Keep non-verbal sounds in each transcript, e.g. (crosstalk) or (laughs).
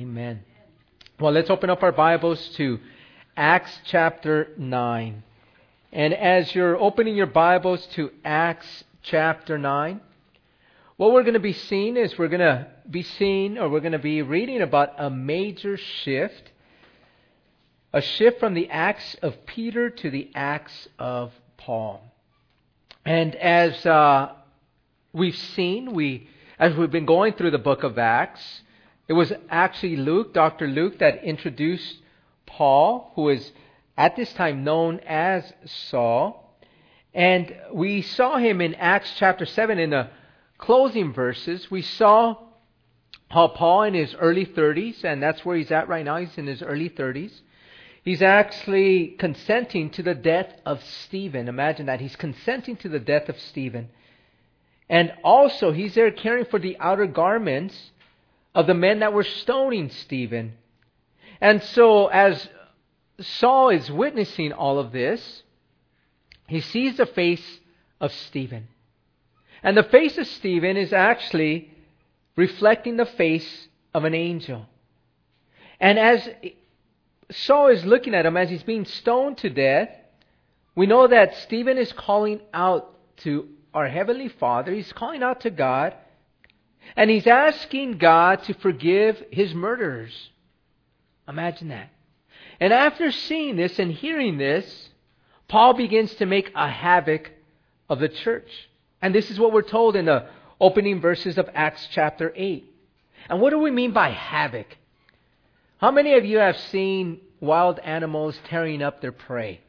Amen. Well, let's open up our Bibles to Acts chapter 9. And as you're opening your Bibles to Acts chapter 9, what we're going to be seeing is we're going to be seeing or we're going to be reading about a major shift. A shift from the Acts of Peter to the Acts of Paul. And as uh, we've seen, we as we've been going through the book of Acts, it was actually Luke, Dr. Luke, that introduced Paul, who is at this time known as Saul. And we saw him in Acts chapter 7 in the closing verses. We saw how Paul in his early 30s, and that's where he's at right now, he's in his early 30s. He's actually consenting to the death of Stephen. Imagine that. He's consenting to the death of Stephen. And also, he's there caring for the outer garments of the men that were stoning Stephen. And so, as Saul is witnessing all of this, he sees the face of Stephen. And the face of Stephen is actually reflecting the face of an angel. And as Saul is looking at him as he's being stoned to death, we know that Stephen is calling out to our Heavenly Father, he's calling out to God, and he's asking God to forgive his murderers. Imagine that. And after seeing this and hearing this, Paul begins to make a havoc of the church. And this is what we're told in the opening verses of Acts chapter 8. And what do we mean by havoc? How many of you have seen wild animals tearing up their prey?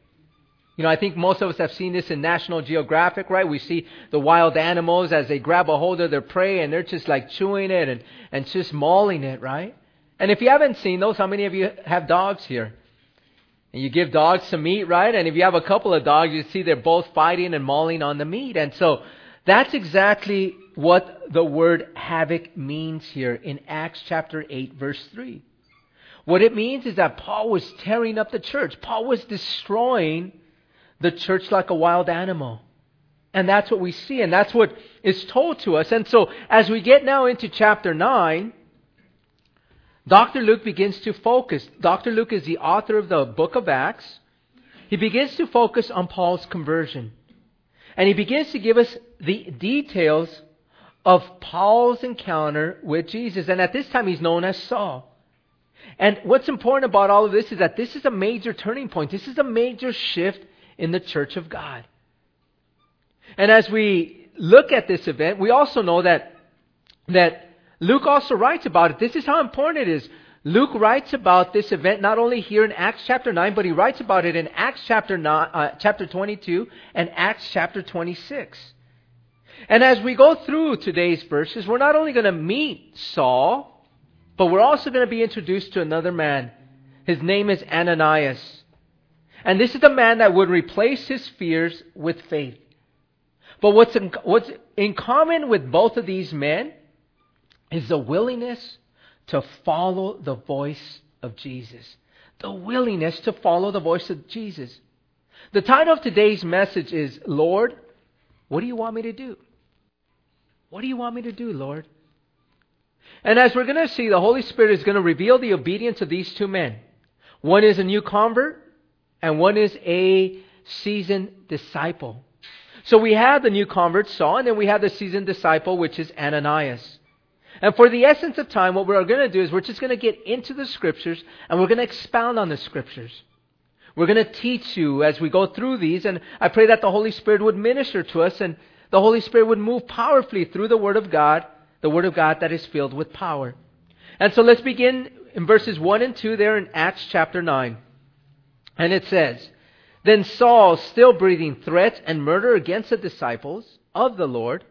You know, I think most of us have seen this in National Geographic, right? We see the wild animals as they grab a hold of their prey and they're just like chewing it and, and just mauling it, right? And if you haven't seen those, how many of you have dogs here? And you give dogs some meat, right? And if you have a couple of dogs, you see they're both fighting and mauling on the meat. And so that's exactly what the word havoc means here in Acts chapter 8, verse 3. What it means is that Paul was tearing up the church. Paul was destroying the church like a wild animal. And that's what we see, and that's what is told to us. And so, as we get now into chapter 9, Dr. Luke begins to focus. Dr. Luke is the author of the book of Acts. He begins to focus on Paul's conversion. And he begins to give us the details of Paul's encounter with Jesus. And at this time, he's known as Saul. And what's important about all of this is that this is a major turning point. This is a major shift in the church of God. And as we look at this event, we also know that, that Luke also writes about it. This is how important it is. Luke writes about this event not only here in Acts chapter 9, but he writes about it in Acts chapter, 9, uh, chapter 22 and Acts chapter 26. And as we go through today's verses, we're not only going to meet Saul, but we're also going to be introduced to another man. His name is Ananias. And this is the man that would replace his fears with faith. But what's in, what's in common with both of these men is the willingness to follow the voice of Jesus. The willingness to follow the voice of Jesus. The title of today's message is Lord, what do you want me to do? What do you want me to do, Lord? And as we're going to see, the Holy Spirit is going to reveal the obedience of these two men. One is a new convert, and one is a seasoned disciple. So we have the new convert Saul, and then we have the seasoned disciple, which is Ananias. And for the essence of time, what we're going to do is we're just going to get into the scriptures and we're going to expound on the scriptures. We're going to teach you as we go through these, and I pray that the Holy Spirit would minister to us and the Holy Spirit would move powerfully through the Word of God, the Word of God that is filled with power. And so let's begin in verses 1 and 2 there in Acts chapter 9. And it says, Then Saul, still breathing threats and murder against the disciples of the Lord,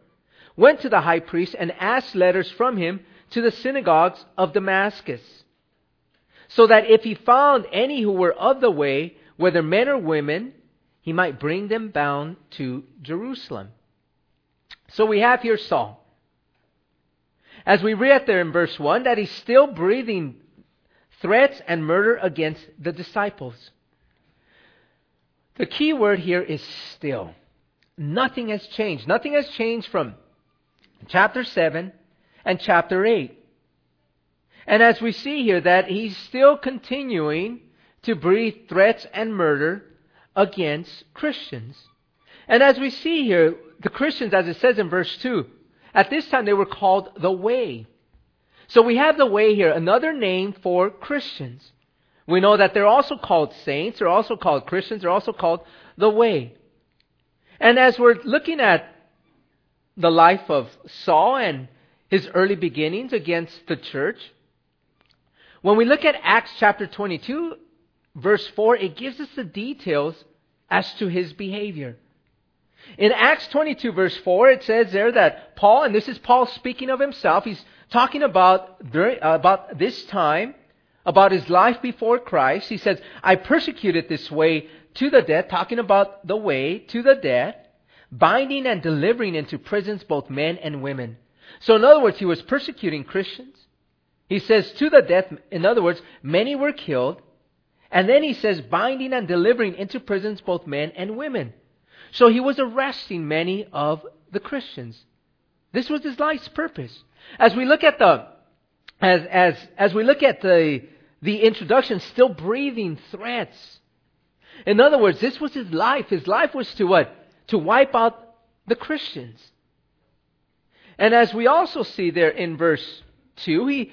went to the high priest and asked letters from him to the synagogues of Damascus, so that if he found any who were of the way, whether men or women, he might bring them bound to Jerusalem. So we have here Saul. As we read there in verse 1, that he's still breathing threats and murder against the disciples. The key word here is still. Nothing has changed. Nothing has changed from chapter 7 and chapter 8. And as we see here, that he's still continuing to breathe threats and murder against Christians. And as we see here, the Christians, as it says in verse 2, at this time they were called the Way. So we have the Way here, another name for Christians. We know that they're also called saints, they're also called Christians, they're also called the Way. And as we're looking at the life of Saul and his early beginnings against the church, when we look at Acts chapter 22, verse 4, it gives us the details as to his behavior. In Acts 22, verse 4, it says there that Paul, and this is Paul speaking of himself, he's talking about, uh, about this time, about his life before Christ. He says, I persecuted this way to the death, talking about the way to the death, binding and delivering into prisons both men and women. So, in other words, he was persecuting Christians. He says to the death, in other words, many were killed. And then he says, binding and delivering into prisons both men and women. So he was arresting many of the Christians. This was his life's purpose. As we look at the, as, as, as we look at the, the introduction, still breathing threats. In other words, this was his life. His life was to what? To wipe out the Christians. And as we also see there in verse 2, he,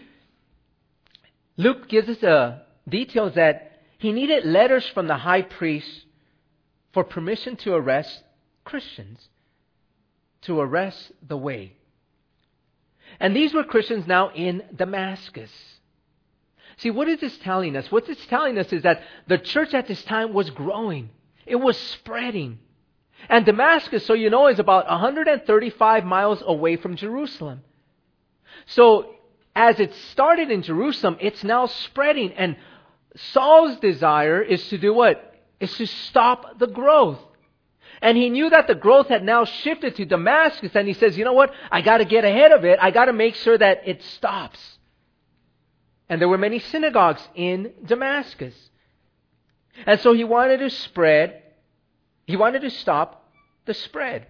Luke gives us a details that he needed letters from the high priest for permission to arrest Christians, to arrest the way. And these were Christians now in Damascus. See, what is this telling us? What it's telling us is that the church at this time was growing. It was spreading. And Damascus, so you know, is about 135 miles away from Jerusalem. So as it started in Jerusalem, it's now spreading. And Saul's desire is to do what? Is to stop the growth. And he knew that the growth had now shifted to Damascus, and he says, you know what? I gotta get ahead of it. I gotta make sure that it stops. And there were many synagogues in Damascus. And so he wanted to spread, he wanted to stop the spread.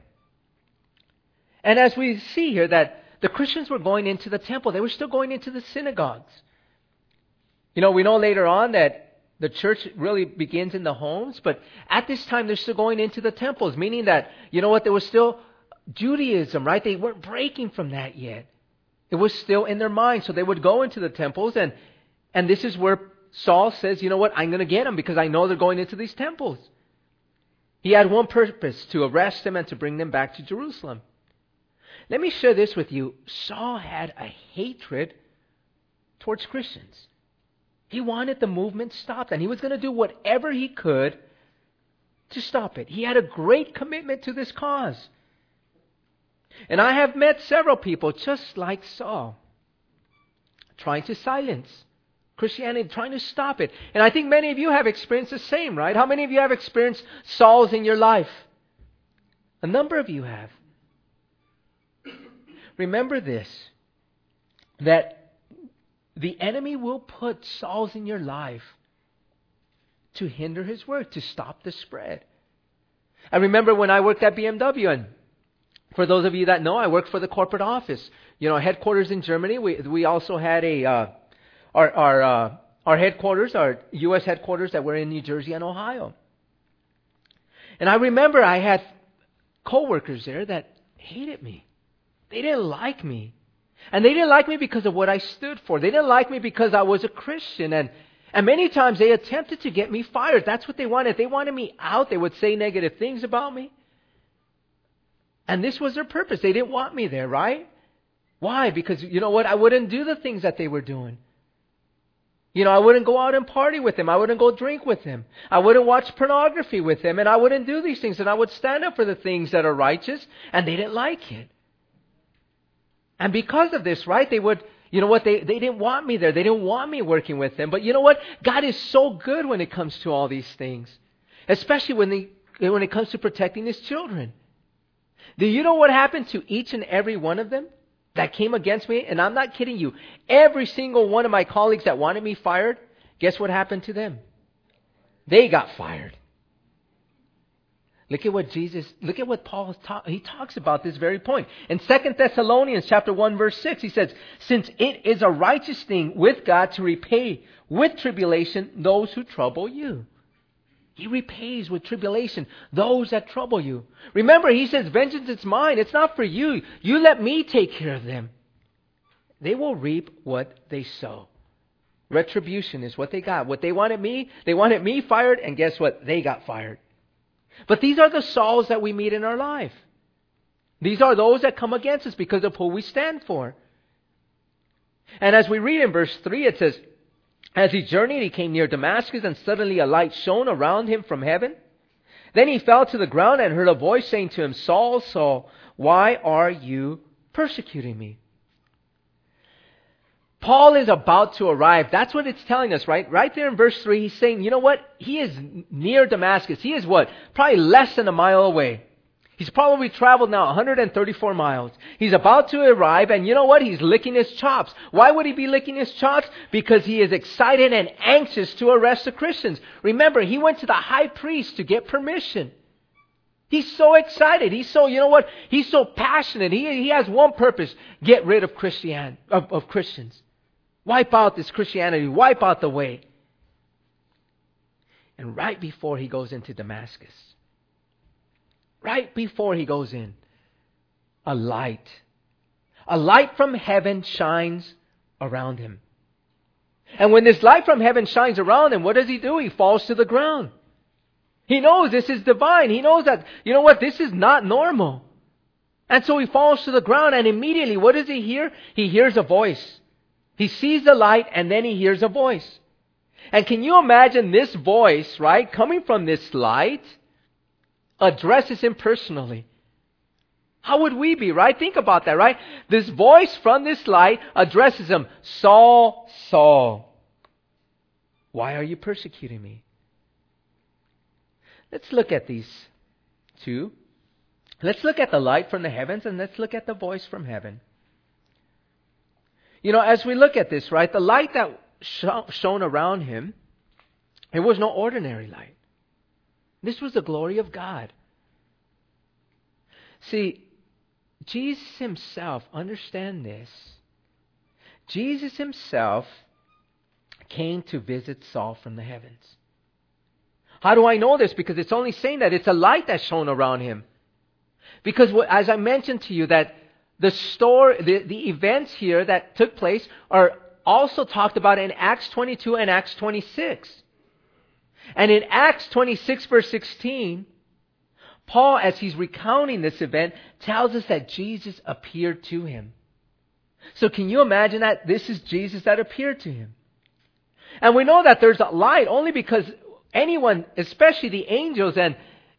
And as we see here that the Christians were going into the temple. They were still going into the synagogues. You know, we know later on that the church really begins in the homes, but at this time they're still going into the temples, meaning that, you know what, there was still Judaism, right? They weren't breaking from that yet. It was still in their mind. So they would go into the temples, and, and this is where Saul says, you know what, I'm going to get them because I know they're going into these temples. He had one purpose to arrest them and to bring them back to Jerusalem. Let me share this with you. Saul had a hatred towards Christians. He wanted the movement stopped, and he was going to do whatever he could to stop it. He had a great commitment to this cause. And I have met several people just like Saul, trying to silence Christianity, trying to stop it. And I think many of you have experienced the same, right? How many of you have experienced Sauls in your life? A number of you have. Remember this that the enemy will put Sauls in your life to hinder his work, to stop the spread. I remember when I worked at BMW, and for those of you that know, I worked for the corporate office. You know, headquarters in Germany. We we also had a uh, our our uh, our headquarters, our U.S. headquarters that were in New Jersey and Ohio. And I remember I had coworkers there that hated me. They didn't like me. And they didn't like me because of what I stood for. They didn't like me because I was a Christian. And, and many times they attempted to get me fired. That's what they wanted. They wanted me out, they would say negative things about me. And this was their purpose. They didn't want me there, right? Why? Because, you know what? I wouldn't do the things that they were doing. You know, I wouldn't go out and party with him. I wouldn't go drink with him. I wouldn't watch pornography with him. And I wouldn't do these things. And I would stand up for the things that are righteous. And they didn't like it. And because of this, right, they would, you know what, they, they didn't want me there. They didn't want me working with them. But you know what? God is so good when it comes to all these things, especially when, they, when it comes to protecting His children. Do you know what happened to each and every one of them that came against me? And I'm not kidding you. Every single one of my colleagues that wanted me fired, guess what happened to them? They got fired. Look at what Jesus, look at what Paul ta- he talks about this very point. In 2 Thessalonians chapter 1 verse 6, he says, "Since it is a righteous thing with God to repay with tribulation those who trouble you." He repays with tribulation those that trouble you. Remember, he says, "Vengeance is mine. It's not for you. You let me take care of them." They will reap what they sow. Retribution is what they got. What they wanted me, they wanted me fired, and guess what? They got fired. But these are the Sauls that we meet in our life. These are those that come against us because of who we stand for. And as we read in verse 3, it says, As he journeyed, he came near Damascus, and suddenly a light shone around him from heaven. Then he fell to the ground and heard a voice saying to him, Saul, Saul, why are you persecuting me? Paul is about to arrive. That's what it's telling us, right? Right there in verse 3, he's saying, you know what? He is near Damascus. He is what? Probably less than a mile away. He's probably traveled now 134 miles. He's about to arrive, and you know what? He's licking his chops. Why would he be licking his chops? Because he is excited and anxious to arrest the Christians. Remember, he went to the high priest to get permission. He's so excited. He's so, you know what? He's so passionate. He, he has one purpose get rid of, Christian, of, of Christians. Wipe out this Christianity. Wipe out the way. And right before he goes into Damascus, right before he goes in, a light, a light from heaven shines around him. And when this light from heaven shines around him, what does he do? He falls to the ground. He knows this is divine. He knows that, you know what, this is not normal. And so he falls to the ground and immediately, what does he hear? He hears a voice. He sees the light and then he hears a voice. And can you imagine this voice, right, coming from this light, addresses him personally? How would we be, right? Think about that, right? This voice from this light addresses him, Saul, Saul, why are you persecuting me? Let's look at these two. Let's look at the light from the heavens and let's look at the voice from heaven. You know, as we look at this, right, the light that shone around him, it was no ordinary light. This was the glory of God. See, Jesus himself, understand this. Jesus himself came to visit Saul from the heavens. How do I know this? Because it's only saying that it's a light that shone around him. Because as I mentioned to you, that the story, the, the events here that took place are also talked about in Acts 22 and Acts 26. And in Acts 26 verse 16, Paul, as he's recounting this event, tells us that Jesus appeared to him. So can you imagine that this is Jesus that appeared to him? And we know that there's a light only because anyone, especially the angels and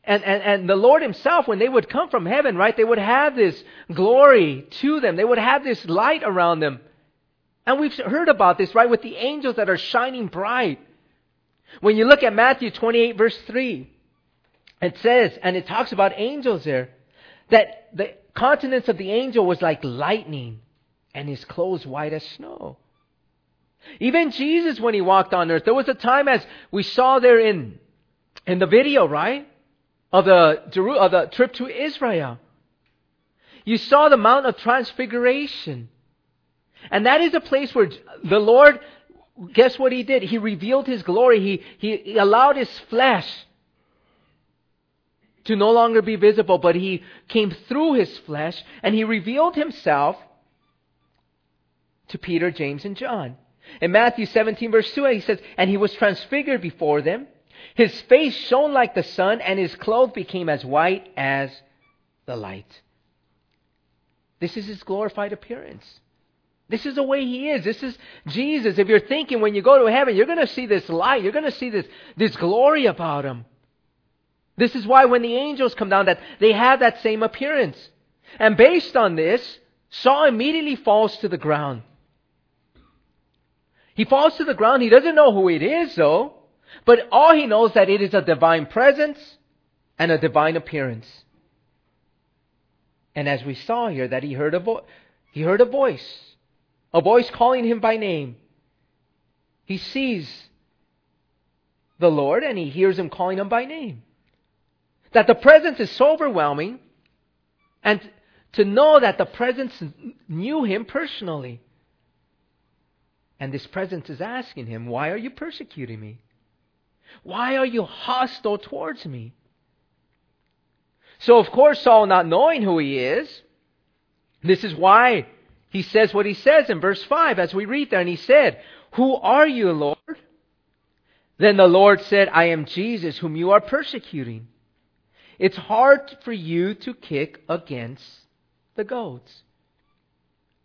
and, and, and the Lord Himself, when they would come from heaven, right, they would have this glory to them. They would have this light around them. And we've heard about this, right, with the angels that are shining bright. When you look at Matthew 28, verse 3, it says, and it talks about angels there, that the countenance of the angel was like lightning, and his clothes white as snow. Even Jesus, when he walked on earth, there was a time as we saw there in, in the video, right? Of the, of the trip to Israel. You saw the Mount of Transfiguration. And that is a place where the Lord, guess what He did? He revealed His glory. He, he, allowed His flesh to no longer be visible, but He came through His flesh and He revealed Himself to Peter, James, and John. In Matthew 17, verse 2, he says, And He was transfigured before them his face shone like the sun, and his clothes became as white as the light. This is his glorified appearance. This is the way he is. This is Jesus. If you're thinking when you go to heaven, you're going to see this light. You're going to see this, this glory about him. This is why when the angels come down, that they have that same appearance. And based on this, Saul immediately falls to the ground. He falls to the ground. He doesn't know who it is, though. But all he knows that it is a divine presence and a divine appearance. And as we saw here, that he heard a vo- he heard a voice, a voice calling him by name. He sees the Lord and he hears him calling him by name. That the presence is so overwhelming, and to know that the presence knew him personally. And this presence is asking him, Why are you persecuting me? Why are you hostile towards me? So, of course, Saul, not knowing who he is, this is why he says what he says in verse 5 as we read there. And he said, Who are you, Lord? Then the Lord said, I am Jesus, whom you are persecuting. It's hard for you to kick against the goads.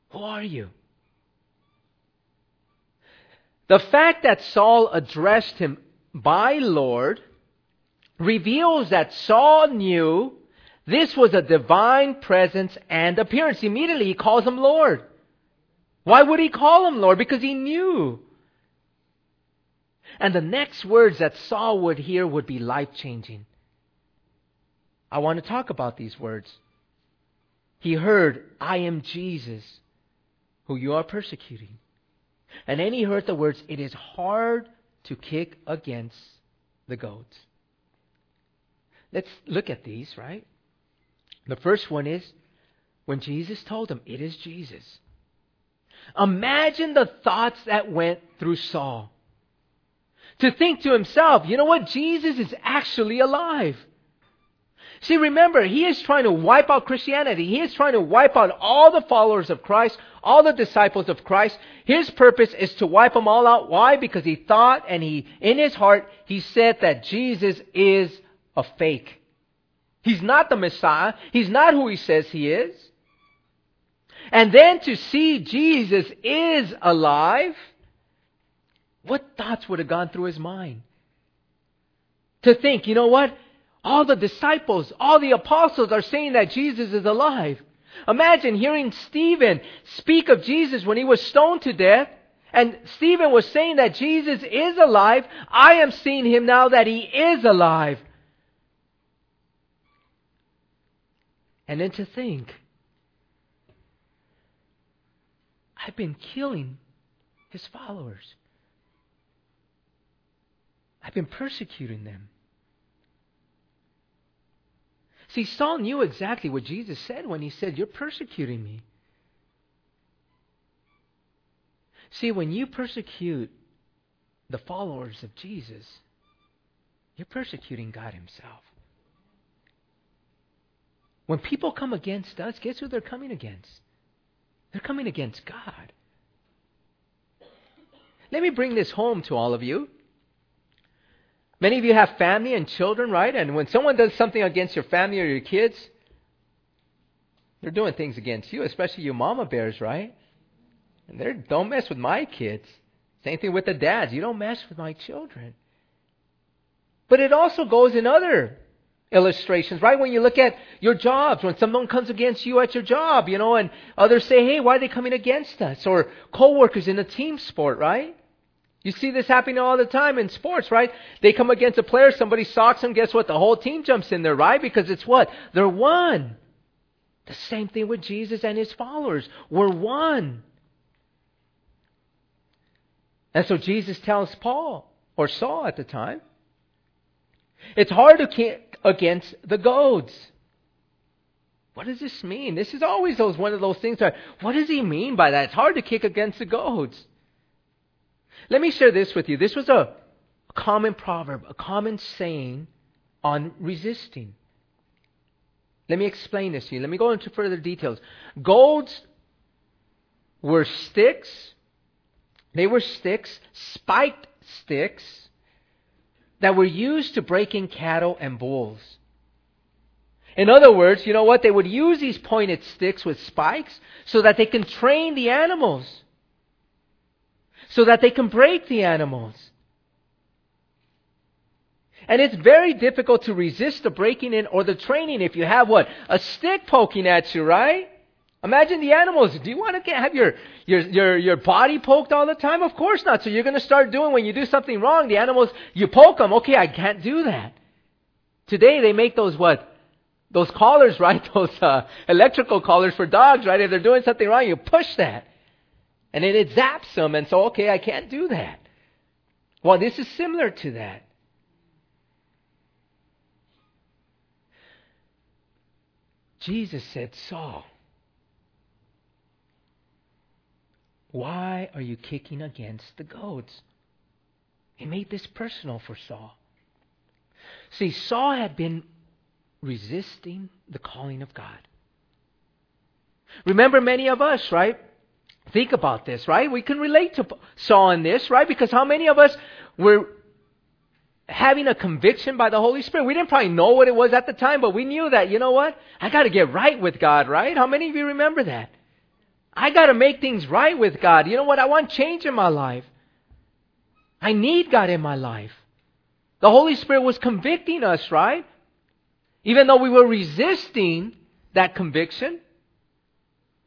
Who are you? The fact that Saul addressed him by Lord reveals that Saul knew this was a divine presence and appearance. Immediately he calls him Lord. Why would he call him Lord? Because he knew. And the next words that Saul would hear would be life changing. I want to talk about these words. He heard, I am Jesus, who you are persecuting. And then he heard the words, It is hard to kick against the goads. Let's look at these, right? The first one is when Jesus told him, It is Jesus. Imagine the thoughts that went through Saul. To think to himself, you know what? Jesus is actually alive. See, remember, he is trying to wipe out Christianity. He is trying to wipe out all the followers of Christ, all the disciples of Christ. His purpose is to wipe them all out. Why? Because he thought and he, in his heart, he said that Jesus is a fake. He's not the Messiah. He's not who he says he is. And then to see Jesus is alive, what thoughts would have gone through his mind? To think, you know what? All the disciples, all the apostles are saying that Jesus is alive. Imagine hearing Stephen speak of Jesus when he was stoned to death. And Stephen was saying that Jesus is alive. I am seeing him now that he is alive. And then to think, I've been killing his followers. I've been persecuting them. See, Saul knew exactly what Jesus said when he said, You're persecuting me. See, when you persecute the followers of Jesus, you're persecuting God Himself. When people come against us, guess who they're coming against? They're coming against God. Let me bring this home to all of you. Many of you have family and children, right? And when someone does something against your family or your kids, they're doing things against you, especially you mama bears, right? And they're don't mess with my kids. Same thing with the dads. You don't mess with my children. But it also goes in other illustrations, right? When you look at your jobs, when someone comes against you at your job, you know, and others say, hey, why are they coming against us? Or coworkers in a team sport, right? You see this happening all the time in sports, right? They come against a player, somebody socks them, guess what? The whole team jumps in there, right? Because it's what? They're one. The same thing with Jesus and his followers. We're one. And so Jesus tells Paul, or Saul at the time, it's hard to kick against the goads. What does this mean? This is always those one of those things what does he mean by that? It's hard to kick against the goads. Let me share this with you. This was a common proverb, a common saying on resisting. Let me explain this to you. Let me go into further details. Goads were sticks. They were sticks, spiked sticks, that were used to break in cattle and bulls. In other words, you know what? They would use these pointed sticks with spikes so that they can train the animals so that they can break the animals. And it's very difficult to resist the breaking in or the training if you have what? A stick poking at you, right? Imagine the animals. Do you want to get, have your, your, your, your body poked all the time? Of course not. So you're going to start doing when you do something wrong, the animals, you poke them. Okay, I can't do that. Today they make those what? Those collars, (laughs) right? Those uh, electrical collars for dogs, right? If they're doing something wrong, you push that. And then it zaps them, and so, okay, I can't do that. Well, this is similar to that. Jesus said, Saul, why are you kicking against the goads? He made this personal for Saul. See, Saul had been resisting the calling of God. Remember, many of us, right? Think about this, right? We can relate to Saul in this, right? Because how many of us were having a conviction by the Holy Spirit? We didn't probably know what it was at the time, but we knew that, you know what? I got to get right with God, right? How many of you remember that? I got to make things right with God. You know what? I want change in my life. I need God in my life. The Holy Spirit was convicting us, right? Even though we were resisting that conviction.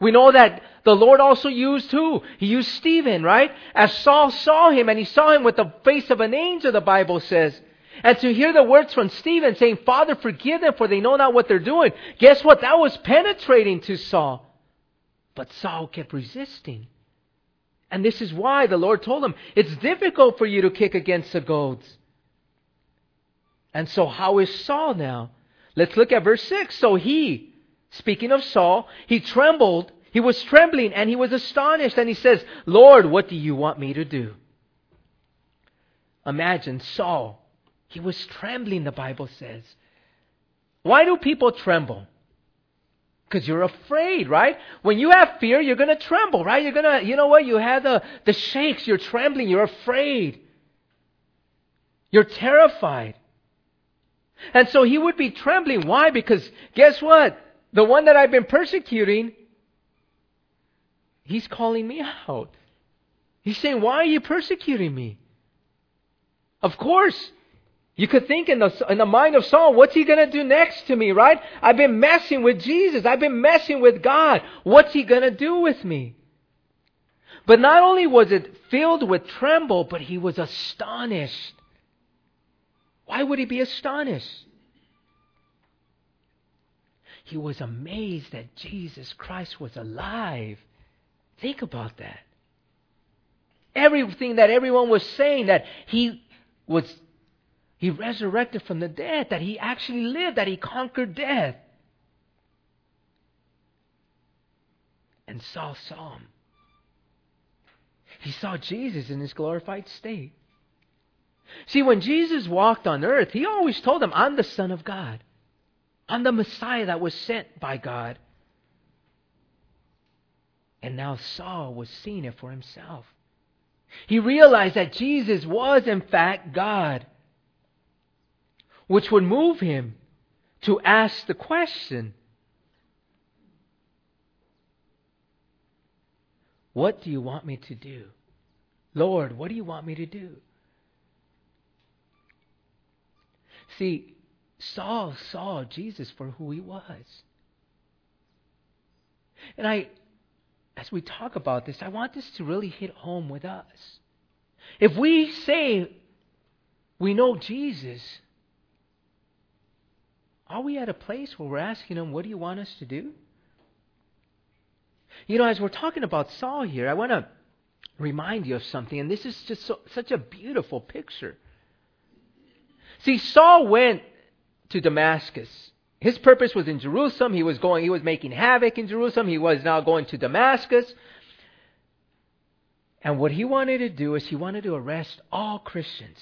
We know that the Lord also used who? He used Stephen, right? As Saul saw him, and he saw him with the face of an angel, the Bible says. And to hear the words from Stephen saying, Father, forgive them, for they know not what they're doing. Guess what? That was penetrating to Saul. But Saul kept resisting. And this is why the Lord told him, it's difficult for you to kick against the goads. And so, how is Saul now? Let's look at verse 6. So he, speaking of Saul, he trembled, he was trembling, and he was astonished, and he says, Lord, what do you want me to do? Imagine Saul. He was trembling, the Bible says. Why do people tremble? Because you're afraid, right? When you have fear, you're going to tremble, right? You're going to, you know what? You have the, the shakes, you're trembling, you're afraid. You're terrified. And so he would be trembling. Why? Because guess what? The one that I've been persecuting, he's calling me out. He's saying, Why are you persecuting me? Of course, you could think in the, in the mind of Saul, what's he going to do next to me, right? I've been messing with Jesus. I've been messing with God. What's he going to do with me? But not only was it filled with tremble, but he was astonished. Why would he be astonished? He was amazed that Jesus Christ was alive. Think about that. Everything that everyone was saying that he was he resurrected from the dead, that he actually lived, that he conquered death. And Saul saw him. He saw Jesus in his glorified state. See, when Jesus walked on earth, he always told them, I'm the Son of God. I'm the Messiah that was sent by God. And now Saul was seeing it for himself. He realized that Jesus was, in fact, God, which would move him to ask the question What do you want me to do? Lord, what do you want me to do? See, Saul saw Jesus for who he was. And I, as we talk about this, I want this to really hit home with us. If we say we know Jesus, are we at a place where we're asking him, What do you want us to do? You know, as we're talking about Saul here, I want to remind you of something, and this is just so, such a beautiful picture. See, Saul went to Damascus. His purpose was in Jerusalem. He was going, he was making havoc in Jerusalem. He was now going to Damascus. And what he wanted to do is he wanted to arrest all Christians.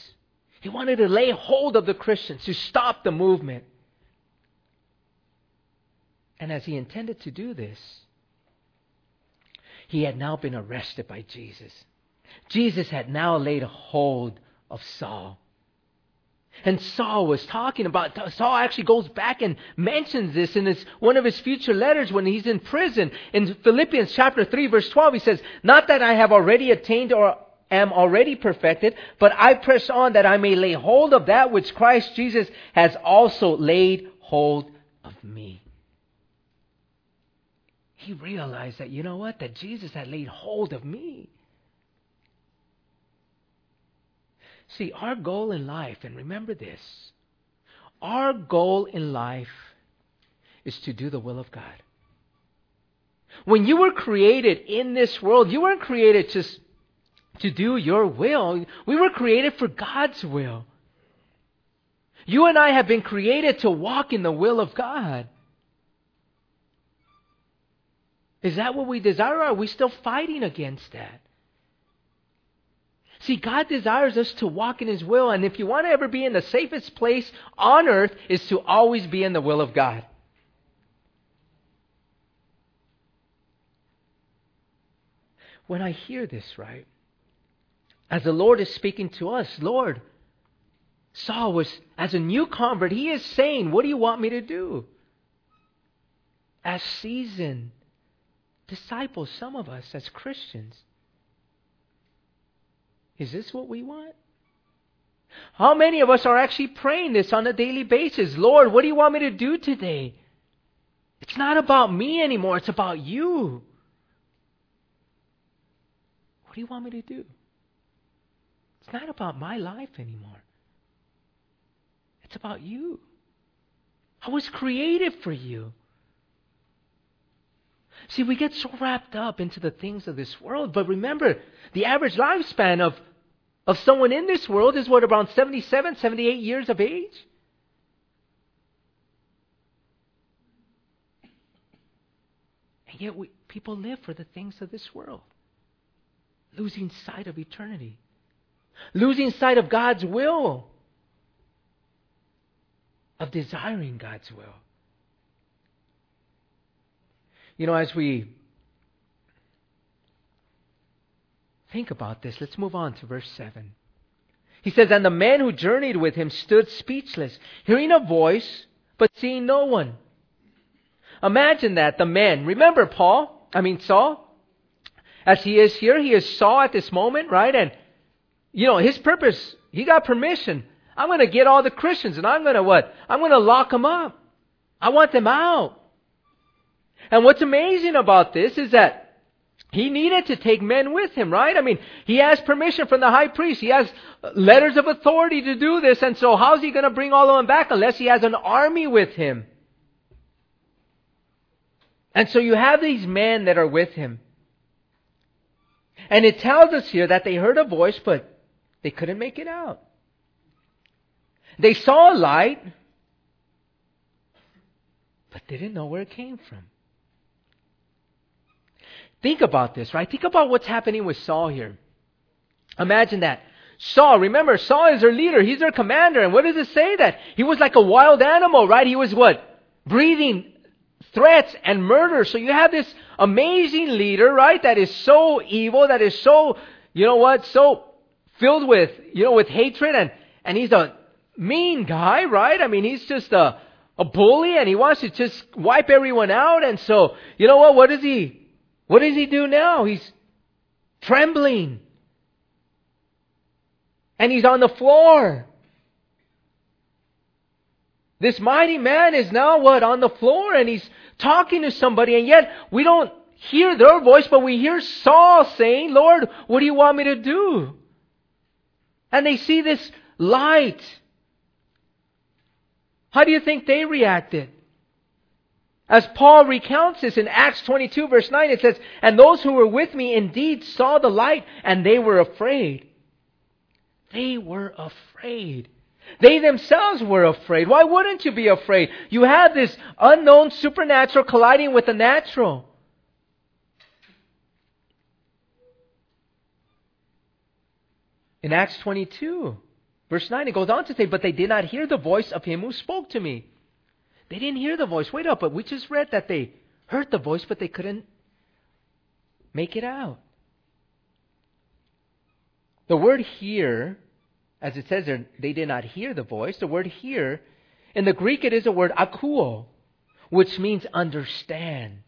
He wanted to lay hold of the Christians to stop the movement. And as he intended to do this, he had now been arrested by Jesus. Jesus had now laid hold of Saul. And Saul was talking about, Saul actually goes back and mentions this in his, one of his future letters when he's in prison. In Philippians chapter 3 verse 12, he says, Not that I have already attained or am already perfected, but I press on that I may lay hold of that which Christ Jesus has also laid hold of me. He realized that, you know what, that Jesus had laid hold of me. See, our goal in life, and remember this, our goal in life is to do the will of God. When you were created in this world, you weren't created just to do your will. We were created for God's will. You and I have been created to walk in the will of God. Is that what we desire, are we still fighting against that? See, God desires us to walk in His will, and if you want to ever be in the safest place on earth, is to always be in the will of God. When I hear this, right, as the Lord is speaking to us, Lord, Saul was, as a new convert, he is saying, What do you want me to do? As seasoned disciples, some of us as Christians, is this what we want? How many of us are actually praying this on a daily basis? Lord, what do you want me to do today? It's not about me anymore, it's about you. What do you want me to do? It's not about my life anymore. It's about you. I was created for you. See, we get so wrapped up into the things of this world, but remember, the average lifespan of, of someone in this world is what, around 77, 78 years of age? And yet, we, people live for the things of this world, losing sight of eternity, losing sight of God's will, of desiring God's will. You know, as we think about this, let's move on to verse 7. He says, And the man who journeyed with him stood speechless, hearing a voice, but seeing no one. Imagine that, the man. Remember Paul? I mean, Saul? As he is here, he is Saul at this moment, right? And, you know, his purpose, he got permission. I'm going to get all the Christians and I'm going to what? I'm going to lock them up. I want them out. And what's amazing about this is that he needed to take men with him, right? I mean, he has permission from the high priest. He has letters of authority to do this. And so how's he going to bring all of them back unless he has an army with him? And so you have these men that are with him. And it tells us here that they heard a voice, but they couldn't make it out. They saw a light, but they didn't know where it came from. Think about this, right? Think about what's happening with Saul here. Imagine that. Saul, remember, Saul is their leader. He's their commander. And what does it say that? He was like a wild animal, right? He was what? Breathing threats and murder. So you have this amazing leader, right? That is so evil, that is so, you know what, so filled with, you know, with hatred and, and he's a mean guy, right? I mean, he's just a, a bully and he wants to just wipe everyone out. And so, you know what? What does he what does he do now? He's trembling. And he's on the floor. This mighty man is now what? On the floor and he's talking to somebody and yet we don't hear their voice, but we hear Saul saying, Lord, what do you want me to do? And they see this light. How do you think they reacted? As Paul recounts this in Acts 22 verse 9, it says, And those who were with me indeed saw the light, and they were afraid. They were afraid. They themselves were afraid. Why wouldn't you be afraid? You have this unknown supernatural colliding with the natural. In Acts 22, verse 9, it goes on to say, But they did not hear the voice of him who spoke to me. They didn't hear the voice. Wait up, but we just read that they heard the voice, but they couldn't make it out. The word hear, as it says there, they did not hear the voice. The word hear, in the Greek, it is a word akuo, which means understand.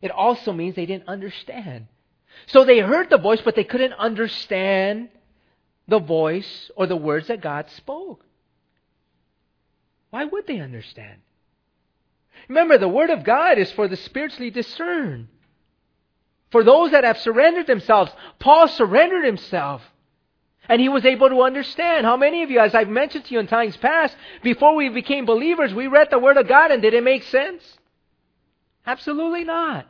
It also means they didn't understand. So they heard the voice, but they couldn't understand the voice or the words that God spoke. Why would they understand? Remember, the Word of God is for the spiritually discerned. For those that have surrendered themselves. Paul surrendered himself. And he was able to understand. How many of you, as I've mentioned to you in times past, before we became believers, we read the Word of God and did it make sense? Absolutely not.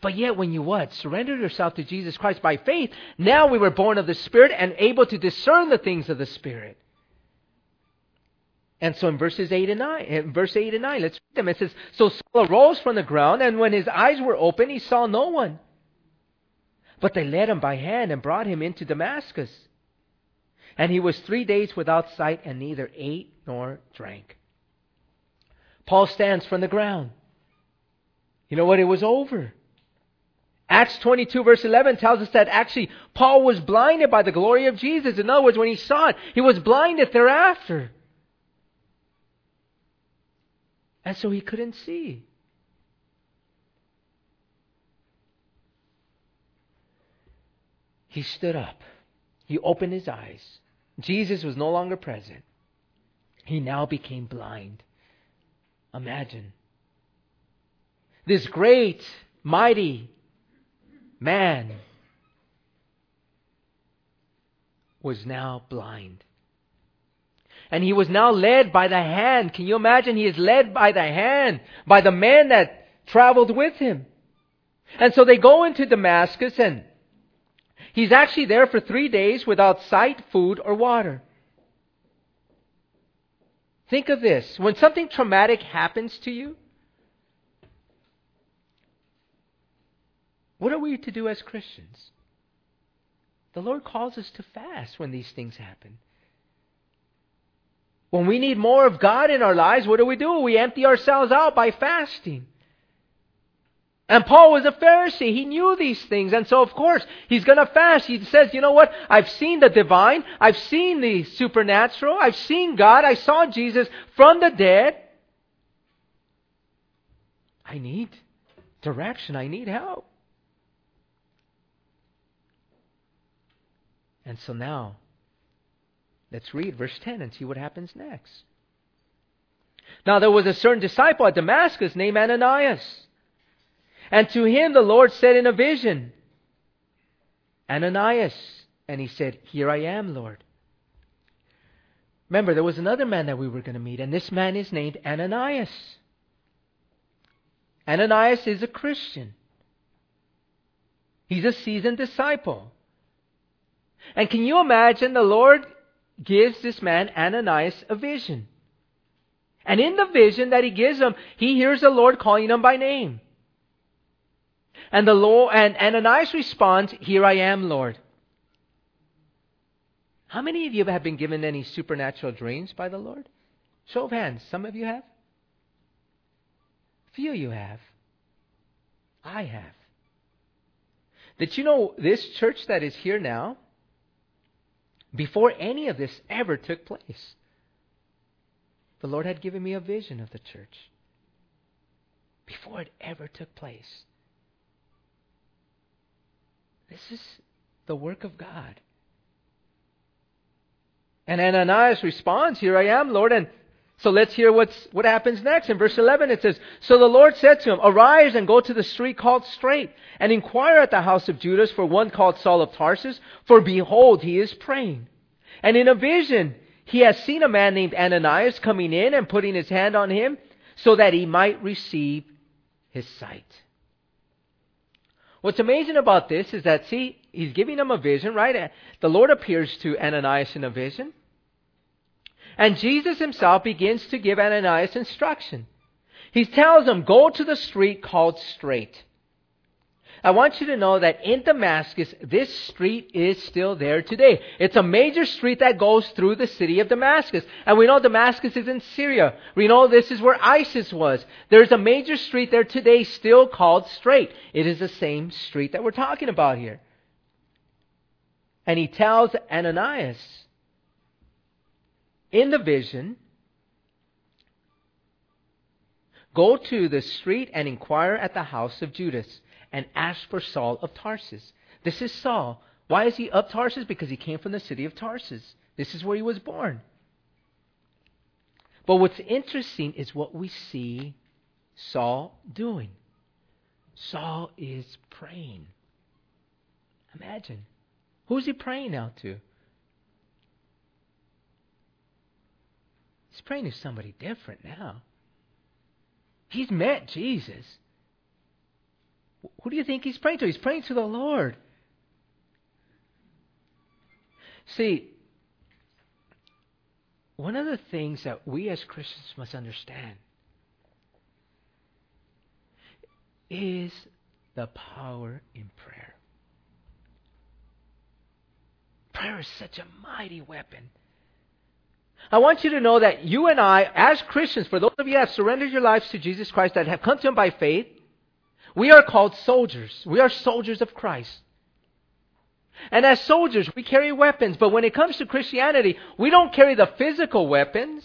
But yet, when you what? Surrendered yourself to Jesus Christ by faith, now we were born of the Spirit and able to discern the things of the Spirit. And so in verses 8 and 9, in verse 8 and 9, let's read them. It says, So Saul arose from the ground, and when his eyes were open, he saw no one. But they led him by hand and brought him into Damascus. And he was three days without sight and neither ate nor drank. Paul stands from the ground. You know what? It was over. Acts 22 verse 11 tells us that actually Paul was blinded by the glory of Jesus. In other words, when he saw it, he was blinded thereafter. And so he couldn't see. He stood up. He opened his eyes. Jesus was no longer present. He now became blind. Imagine. This great, mighty man was now blind. And he was now led by the hand. Can you imagine? He is led by the hand, by the man that traveled with him. And so they go into Damascus and he's actually there for three days without sight, food, or water. Think of this. When something traumatic happens to you, what are we to do as Christians? The Lord calls us to fast when these things happen. When we need more of God in our lives, what do we do? We empty ourselves out by fasting. And Paul was a Pharisee. He knew these things. And so, of course, he's going to fast. He says, you know what? I've seen the divine. I've seen the supernatural. I've seen God. I saw Jesus from the dead. I need direction. I need help. And so now, let's read verse 10 and see what happens next. Now, there was a certain disciple at Damascus named Ananias. And to him the Lord said in a vision, Ananias. And he said, Here I am, Lord. Remember, there was another man that we were going to meet, and this man is named Ananias. Ananias is a Christian. He's a seasoned disciple. And can you imagine the Lord gives this man Ananias a vision? And in the vision that he gives him, he hears the Lord calling him by name. And the Lord and Ananias responds, Here I am, Lord. How many of you have been given any supernatural dreams by the Lord? Show of hands. Some of you have? Few you have. I have. Did you know this church that is here now, before any of this ever took place, the Lord had given me a vision of the church. Before it ever took place. This is the work of God. And Ananias responds, Here I am, Lord. And so let's hear what's, what happens next. In verse 11 it says, So the Lord said to him, Arise and go to the street called Straight, and inquire at the house of Judas for one called Saul of Tarsus, for behold, he is praying. And in a vision, he has seen a man named Ananias coming in and putting his hand on him, so that he might receive his sight. What's amazing about this is that, see, he's giving him a vision, right? The Lord appears to Ananias in a vision. And Jesus himself begins to give Ananias instruction. He tells him, go to the street called Straight. I want you to know that in Damascus, this street is still there today. It's a major street that goes through the city of Damascus. And we know Damascus is in Syria. We know this is where ISIS was. There's a major street there today still called Straight. It is the same street that we're talking about here. And he tells Ananias in the vision, Go to the street and inquire at the house of Judas and ask for Saul of Tarsus. This is Saul. Why is he of Tarsus? Because he came from the city of Tarsus. This is where he was born. But what's interesting is what we see Saul doing. Saul is praying. Imagine. Who's he praying out to? He's praying to somebody different now. He's met Jesus. Who do you think he's praying to? He's praying to the Lord. See, one of the things that we as Christians must understand is the power in prayer. Prayer is such a mighty weapon. I want you to know that you and I, as Christians, for those of you that have surrendered your lives to Jesus Christ, that have come to Him by faith, we are called soldiers. We are soldiers of Christ. And as soldiers, we carry weapons, but when it comes to Christianity, we don't carry the physical weapons.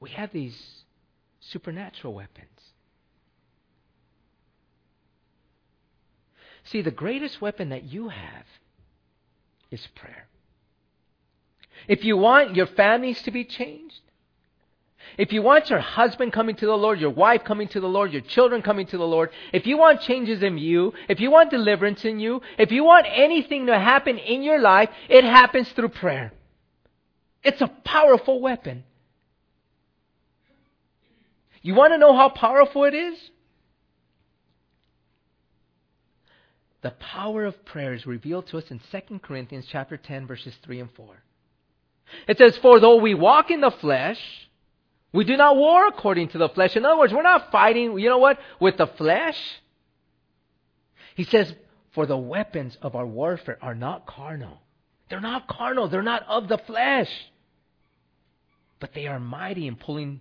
We have these supernatural weapons. See, the greatest weapon that you have is prayer. If you want your families to be changed, if you want your husband coming to the Lord, your wife coming to the Lord, your children coming to the Lord, if you want changes in you, if you want deliverance in you, if you want anything to happen in your life, it happens through prayer. It's a powerful weapon. You want to know how powerful it is? The power of prayer is revealed to us in 2 Corinthians chapter 10 verses 3 and 4. It says, For though we walk in the flesh, we do not war according to the flesh. In other words, we're not fighting, you know what, with the flesh. He says, For the weapons of our warfare are not carnal. They're not carnal. They're not of the flesh. But they are mighty in pulling,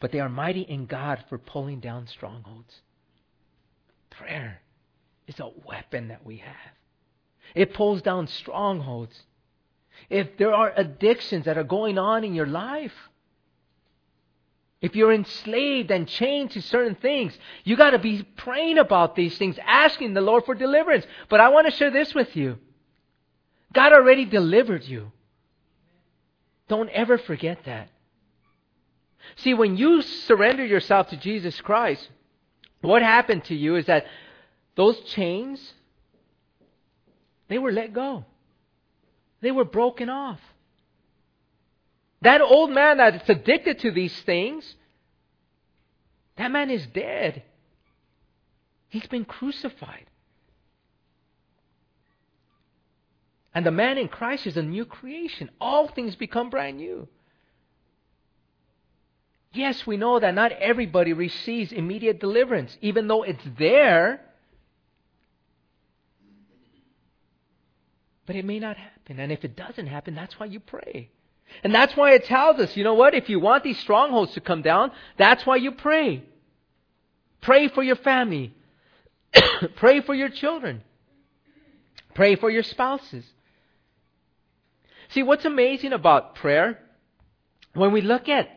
but they are mighty in God for pulling down strongholds. Prayer is a weapon that we have. It pulls down strongholds if there are addictions that are going on in your life, if you're enslaved and chained to certain things, you got to be praying about these things, asking the Lord for deliverance. But I want to share this with you. God already delivered you. Don't ever forget that. See, when you surrender yourself to Jesus Christ, what happened to you is that those chains, they were let go. They were broken off. That old man that's addicted to these things, that man is dead. He's been crucified. And the man in Christ is a new creation. All things become brand new. Yes, we know that not everybody receives immediate deliverance, even though it's there. But it may not happen. And if it doesn't happen, that's why you pray. And that's why it tells us, you know what? If you want these strongholds to come down, that's why you pray. Pray for your family. (coughs) pray for your children. Pray for your spouses. See, what's amazing about prayer, when we look at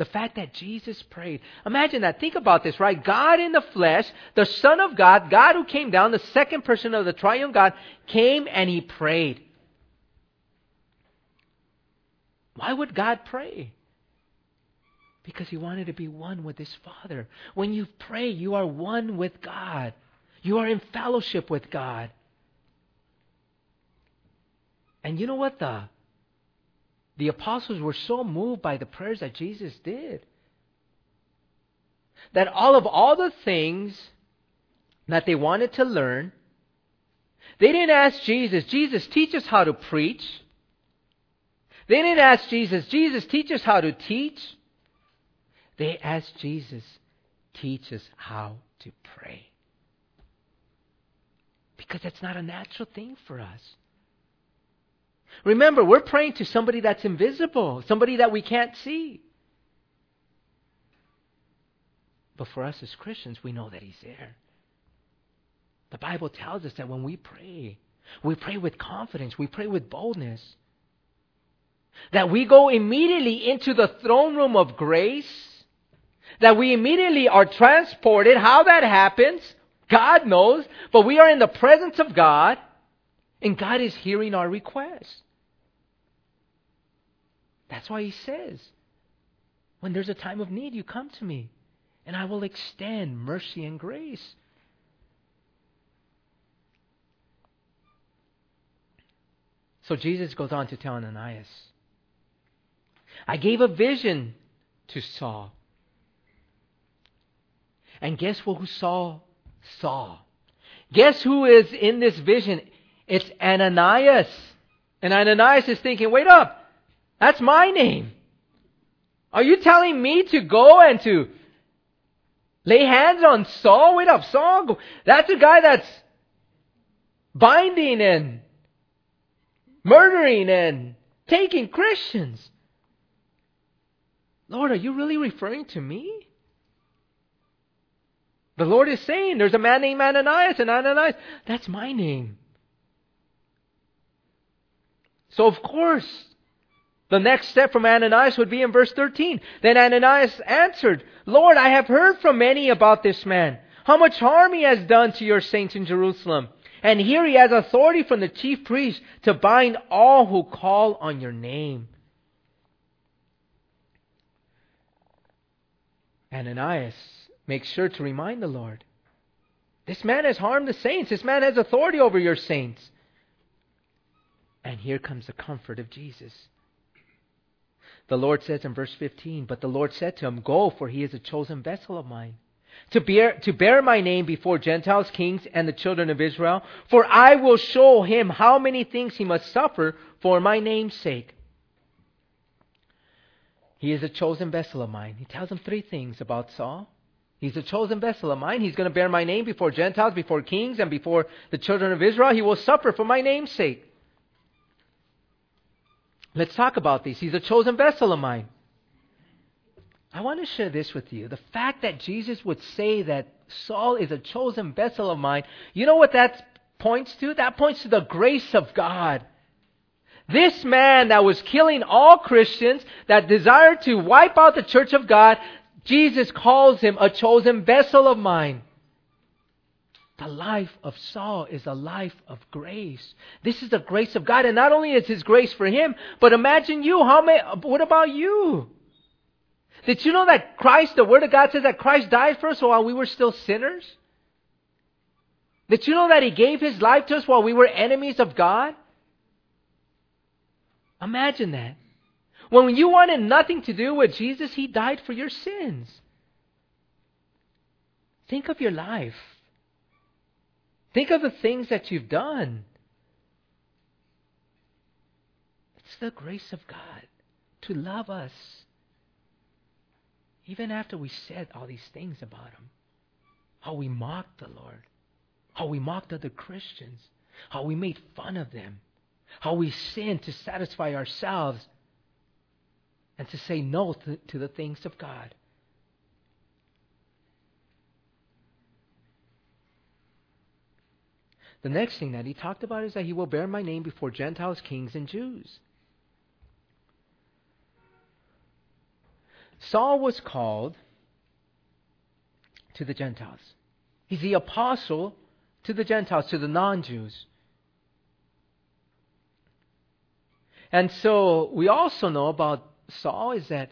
the fact that Jesus prayed. Imagine that. Think about this, right? God in the flesh, the Son of God, God who came down, the second person of the triune God, came and he prayed. Why would God pray? Because he wanted to be one with his Father. When you pray, you are one with God. You are in fellowship with God. And you know what the the apostles were so moved by the prayers that Jesus did that all of all the things that they wanted to learn, they didn't ask Jesus, Jesus, teach us how to preach. They didn't ask Jesus, Jesus, teach us how to teach. They asked Jesus, teach us how to pray. Because that's not a natural thing for us. Remember, we're praying to somebody that's invisible, somebody that we can't see. But for us as Christians, we know that He's there. The Bible tells us that when we pray, we pray with confidence, we pray with boldness. That we go immediately into the throne room of grace, that we immediately are transported. How that happens, God knows, but we are in the presence of God, and God is hearing our request. That's why he says, when there's a time of need, you come to me, and I will extend mercy and grace. So Jesus goes on to tell Ananias, I gave a vision to Saul. And guess who Saul saw? Guess who is in this vision? It's Ananias. And Ananias is thinking, wait up, that's my name. Are you telling me to go and to lay hands on Saul? Wait up, Saul, that's a guy that's binding and murdering and taking Christians. Lord, are you really referring to me? The Lord is saying there's a man named Ananias, and Ananias, that's my name. So, of course, the next step from Ananias would be in verse 13. Then Ananias answered, Lord, I have heard from many about this man, how much harm he has done to your saints in Jerusalem. And here he has authority from the chief priest to bind all who call on your name. Ananias makes sure to remind the Lord this man has harmed the saints, this man has authority over your saints. And here comes the comfort of Jesus. The Lord says in verse 15, But the Lord said to him, Go, for he is a chosen vessel of mine, to bear, to bear my name before Gentiles, kings, and the children of Israel. For I will show him how many things he must suffer for my name's sake. He is a chosen vessel of mine. He tells him three things about Saul. He's a chosen vessel of mine. He's going to bear my name before Gentiles, before kings, and before the children of Israel. He will suffer for my name's sake. Let's talk about these. He's a chosen vessel of mine. I want to share this with you. The fact that Jesus would say that Saul is a chosen vessel of mine, you know what that points to? That points to the grace of God. This man that was killing all Christians, that desired to wipe out the church of God, Jesus calls him a chosen vessel of mine. The life of Saul is a life of grace. This is the grace of God. And not only is His grace for him, but imagine you. How many, what about you? Did you know that Christ, the Word of God says that Christ died for us while we were still sinners? Did you know that He gave His life to us while we were enemies of God? Imagine that. When you wanted nothing to do with Jesus, He died for your sins. Think of your life. Think of the things that you've done. It's the grace of God to love us. Even after we said all these things about Him, how we mocked the Lord, how we mocked other Christians, how we made fun of them, how we sinned to satisfy ourselves and to say no to, the things of God. The next thing that he talked about is that he will bear my name before Gentiles, kings, and Jews. Saul was called to the Gentiles. He's the apostle to the Gentiles, to the non Jews. And so we also know about Saul is that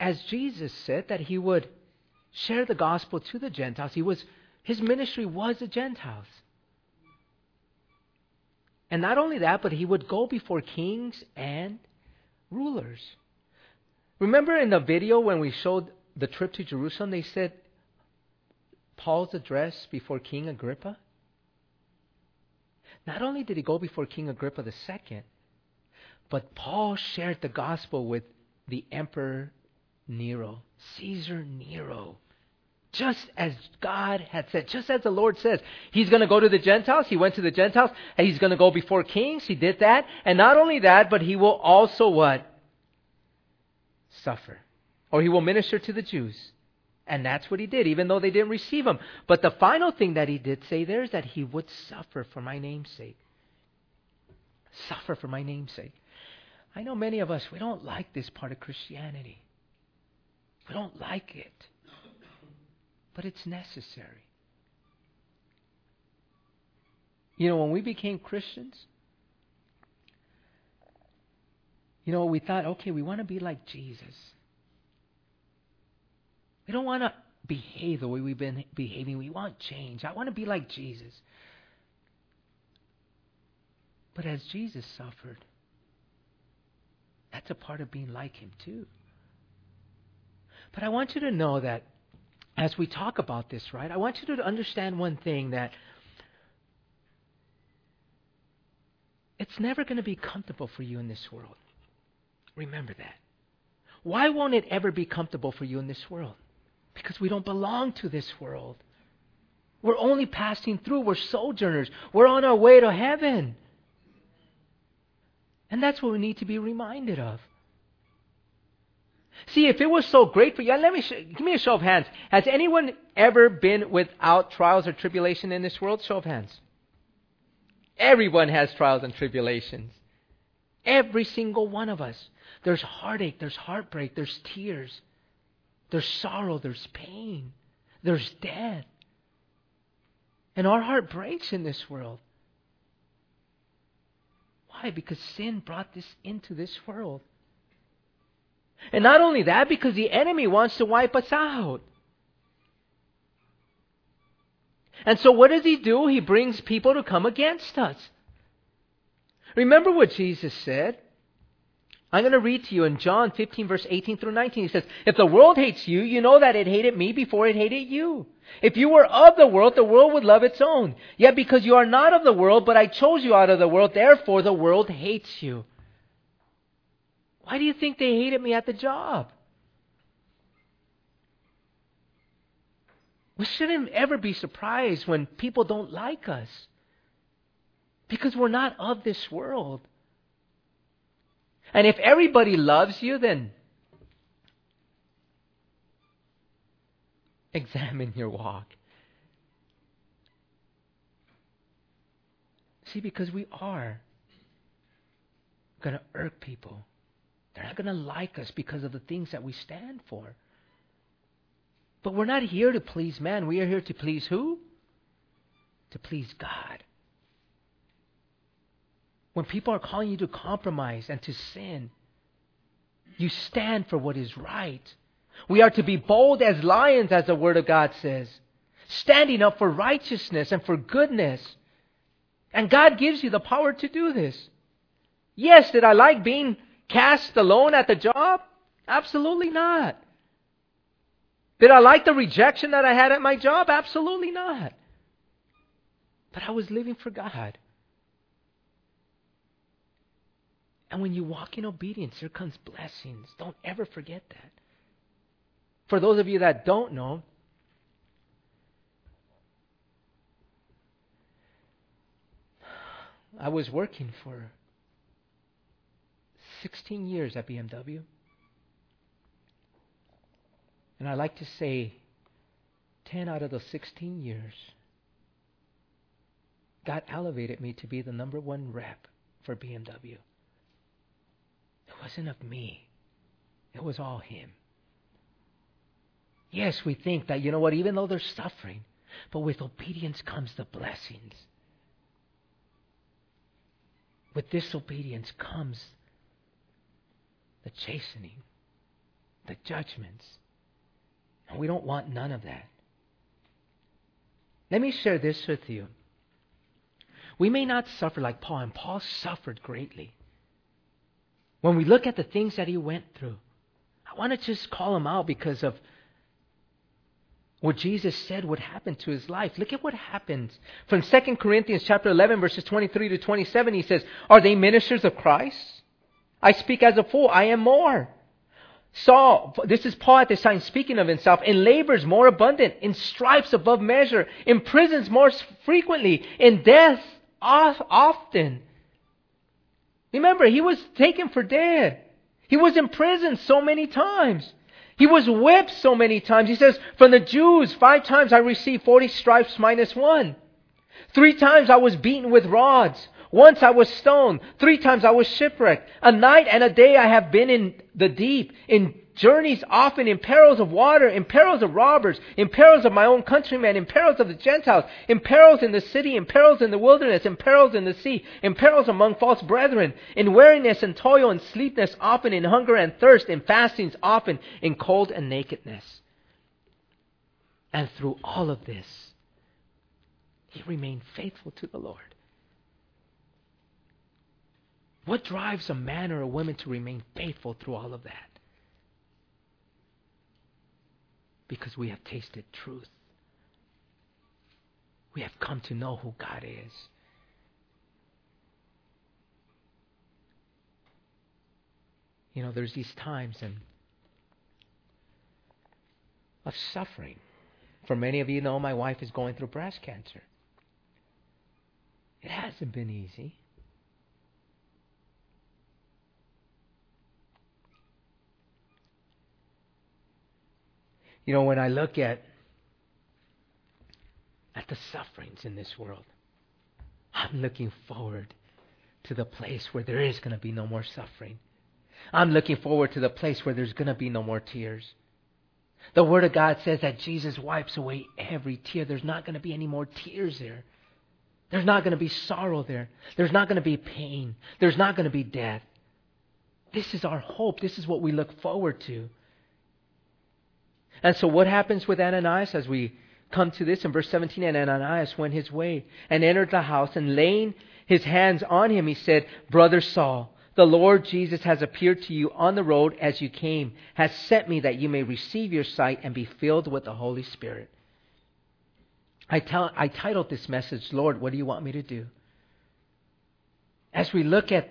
as Jesus said that he would share the gospel to the Gentiles, he was his ministry was the Gentiles. And not only that, but he would go before kings and rulers. Remember in the video when we showed the trip to Jerusalem, they said Paul's address before King Agrippa? Not only did he go before King Agrippa II, but Paul shared the gospel with the Emperor Nero, Caesar Nero. Just as God had said, just as the Lord says, He's going to go to the Gentiles. He went to the Gentiles, and He's going to go before kings. He did that. And not only that, but He will also what? Suffer. Or He will minister to the Jews. And that's what He did, even though they didn't receive Him. But the final thing that He did say there is that He would suffer for my name's sake. Suffer for my name's sake. I know many of us, we don't like this part of Christianity. We don't like it but it's necessary. You know, when we became Christians, you know, we thought, okay, we want to be like Jesus. We don't want to behave the way we've been behaving. We want change. I want to be like Jesus. But as Jesus suffered, that's a part of being like him too. But I want you to know that as we talk about this, right, I want you to understand one thing that It's never going to be comfortable for you in this world. Remember that. Why won't it ever be comfortable for you in this world? Because we don't belong to this world. We're only passing through. We're sojourners. We're on our way to heaven. And that's what we need to be reminded of. See, if it was so great for you, let me sh- give me a show of hands. Has anyone ever been without trials or tribulation in this world? Show of hands. Everyone has trials and tribulations. Every single one of us. There's heartache, there's heartbreak, there's tears, there's sorrow, there's pain, there's death. And our heart breaks in this world. Why? Because sin brought this into this world. And not only that, because the enemy wants to wipe us out. And so what does he do? He brings people to come against us. Remember what Jesus said? I'm going to read to you in John 15, verse 18 through 19. He says, If the world hates you, you know that it hated me before it hated you. If you were of the world, the world would love its own. Yet because you are not of the world, but I chose you out of the world, therefore the world hates you. Why do you think they hated me at the job? We shouldn't ever be surprised when people don't like us. Because we're not of this world. And if everybody loves you, then (laughs) examine your walk. See, because we are going to irk people. They're not going to like us because of the things that we stand for. But we're not here to please man. We are here to please who? To please God. When people are calling you to compromise and to sin, you stand for what is right. We are to be bold as lions, as the Word of God says, standing up for righteousness and for goodness. And God gives you the power to do this. Yes, did I like being cast alone at the job? Absolutely not. Did I like the rejection that I had at my job? Absolutely not. But I was living for God. And when you walk in obedience, there comes blessings. Don't ever forget that. For those of you that don't know, I was working for 16 years at BMW. And I like to say 10 out of the 16 years, God elevated me to be the number one rep for BMW. It wasn't of me, it was all Him. Yes, we think that, you know what, even though there's suffering, but with obedience comes the blessings. With disobedience comes the chastening, the judgments. And we don't want none of that. Let me share this with you. We may not suffer like Paul, and Paul suffered greatly. When we look at the things that he went through, I want to just call him out because of what Jesus said would happen to his life. Look at what happens. From 2 Corinthians chapter 11 verses 23 to 27 he says, "Are they ministers of Christ? I speak as a fool, I am more." Saul, this is Paul at this time speaking of himself, in labors more abundant, in stripes above measure, in prisons more frequently, in death often. Remember, he was taken for dead. He was imprisoned so many times. He was whipped so many times. He says, From the Jews, five times I received 40 stripes minus one. Three times I was beaten with rods. Once I was stoned. Three times I was shipwrecked. A night and a day I have been in the deep, in journeys often, in perils of water, in perils of robbers, in perils of my own countrymen, in perils of the Gentiles, in perils in the city, in perils in the wilderness, in perils in the sea, in perils among false brethren, in weariness and toil and sleepness often, in hunger and thirst, in fastings often, in cold and nakedness. And through all of this, he remained faithful to the Lord. What drives a man or a woman to remain faithful through all of that? Because we have tasted truth. We have come to know who God is. you know, there's these times and of suffering. For many of you know, my wife is going through breast cancer. It hasn't been easy. You know, when I look at at the sufferings in this world, I'm looking forward to the place where there is going to be no more suffering. I'm looking forward to the place where there's going to be no more tears. The Word of God says that Jesus wipes away every tear. There's not going to be any more tears there. There's not going to be sorrow there. There's not going to be pain. There's not going to be death. This is our hope. This is what we look forward to. And so, what happens with Ananias as we come to this in verse 17? And Ananias went his way and entered the house, and laying his hands on him, he said, Brother Saul, the Lord Jesus has appeared to you on the road as you came, has sent me that you may receive your sight and be filled with the Holy Spirit. I, tell, I titled this message, Lord, what do you want me to do? As we look at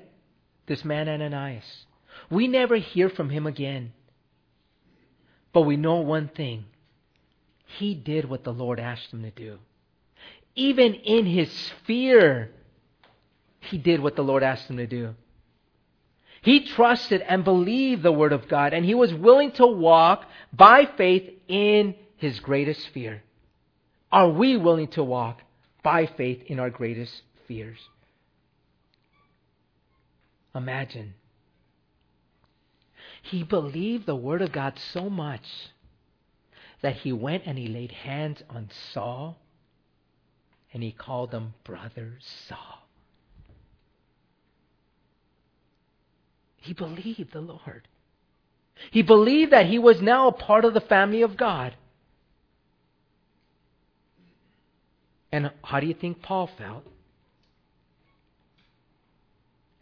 this man Ananias, we never hear from him again. But we know one thing he did what the Lord asked him to do. Even in his fear, he did what the Lord asked him to do. He trusted and believed the Word of God, and he was willing to walk by faith in his greatest fear. Are we willing to walk by faith in our greatest fears? Imagine he believed the word of God so much that he went and he laid hands on Saul and he called him Brother Saul. He believed the Lord. He believed that he was now a part of the family of God. And how do you think Paul felt?